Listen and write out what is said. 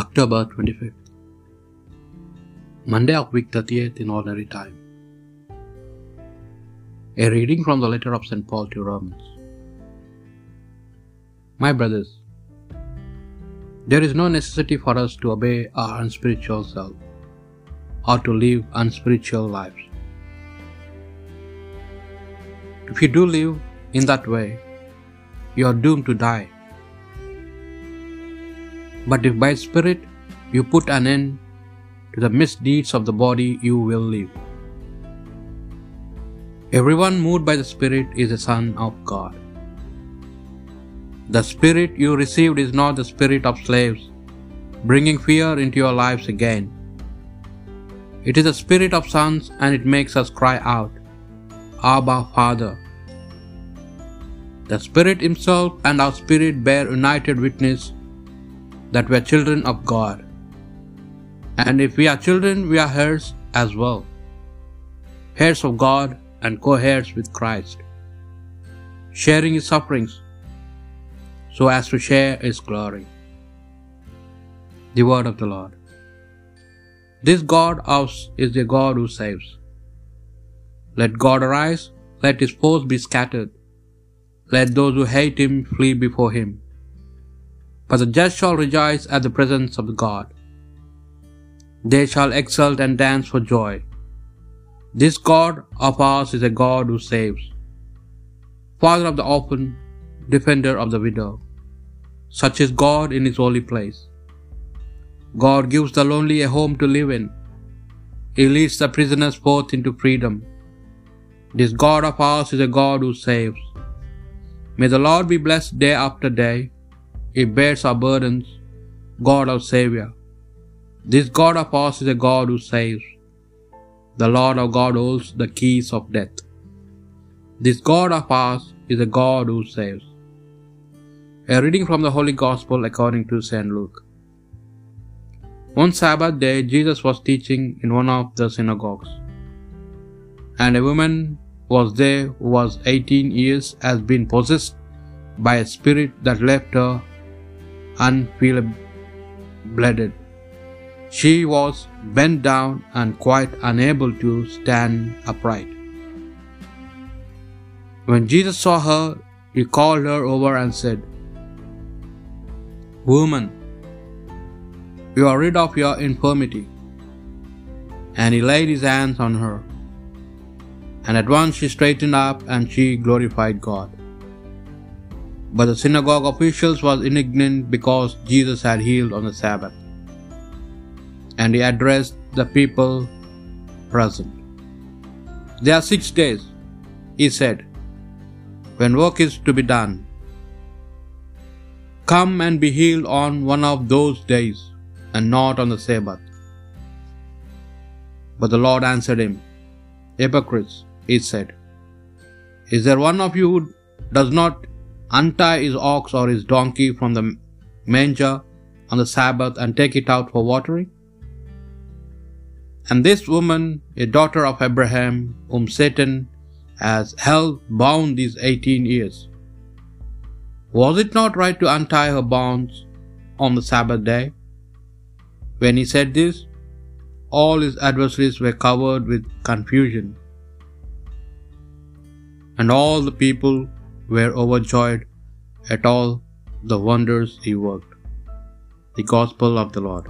October 25th, Monday of week 30th in ordinary time. A reading from the letter of St. Paul to Romans. My brothers, there is no necessity for us to obey our unspiritual self or to live unspiritual lives. If you do live in that way, you are doomed to die. But if by Spirit you put an end to the misdeeds of the body, you will live. Everyone moved by the Spirit is a son of God. The Spirit you received is not the spirit of slaves, bringing fear into your lives again. It is the spirit of sons, and it makes us cry out, Abba, Father. The Spirit Himself and our spirit bear united witness that we are children of God. And if we are children, we are heirs as well, heirs of God and co heirs with Christ, sharing His sufferings so as to share His glory. The Word of the Lord. This God ours is the God who saves. Let God arise, let His foes be scattered, let those who hate Him flee before Him. For the just shall rejoice at the presence of God. They shall exult and dance for joy. This God of ours is a God who saves. Father of the orphan, defender of the widow. Such is God in His holy place. God gives the lonely a home to live in. He leads the prisoners forth into freedom. This God of ours is a God who saves. May the Lord be blessed day after day. He bears our burdens, God our Savior. This God of ours is a God who saves. The Lord our God holds the keys of death. This God of ours is a God who saves. A reading from the Holy Gospel according to St. Luke. One Sabbath day, Jesus was teaching in one of the synagogues. And a woman was there who was eighteen years, has been possessed by a spirit that left her unfeeble blooded. She was bent down and quite unable to stand upright. When Jesus saw her, he called her over and said, Woman, you are rid of your infirmity. And he laid his hands on her. And at once she straightened up and she glorified God. But the synagogue officials was indignant because Jesus had healed on the Sabbath. And he addressed the people present. There are six days, he said, when work is to be done. Come and be healed on one of those days, and not on the Sabbath. But the Lord answered him, Hypocrites, he said, Is there one of you who does not untie his ox or his donkey from the manger on the Sabbath and take it out for watering? And this woman, a daughter of Abraham, whom Satan has held bound these eighteen years, was it not right to untie her bonds on the Sabbath day? When he said this, all his adversaries were covered with confusion, and all the people were overjoyed at all the wonders he worked. The Gospel of the Lord.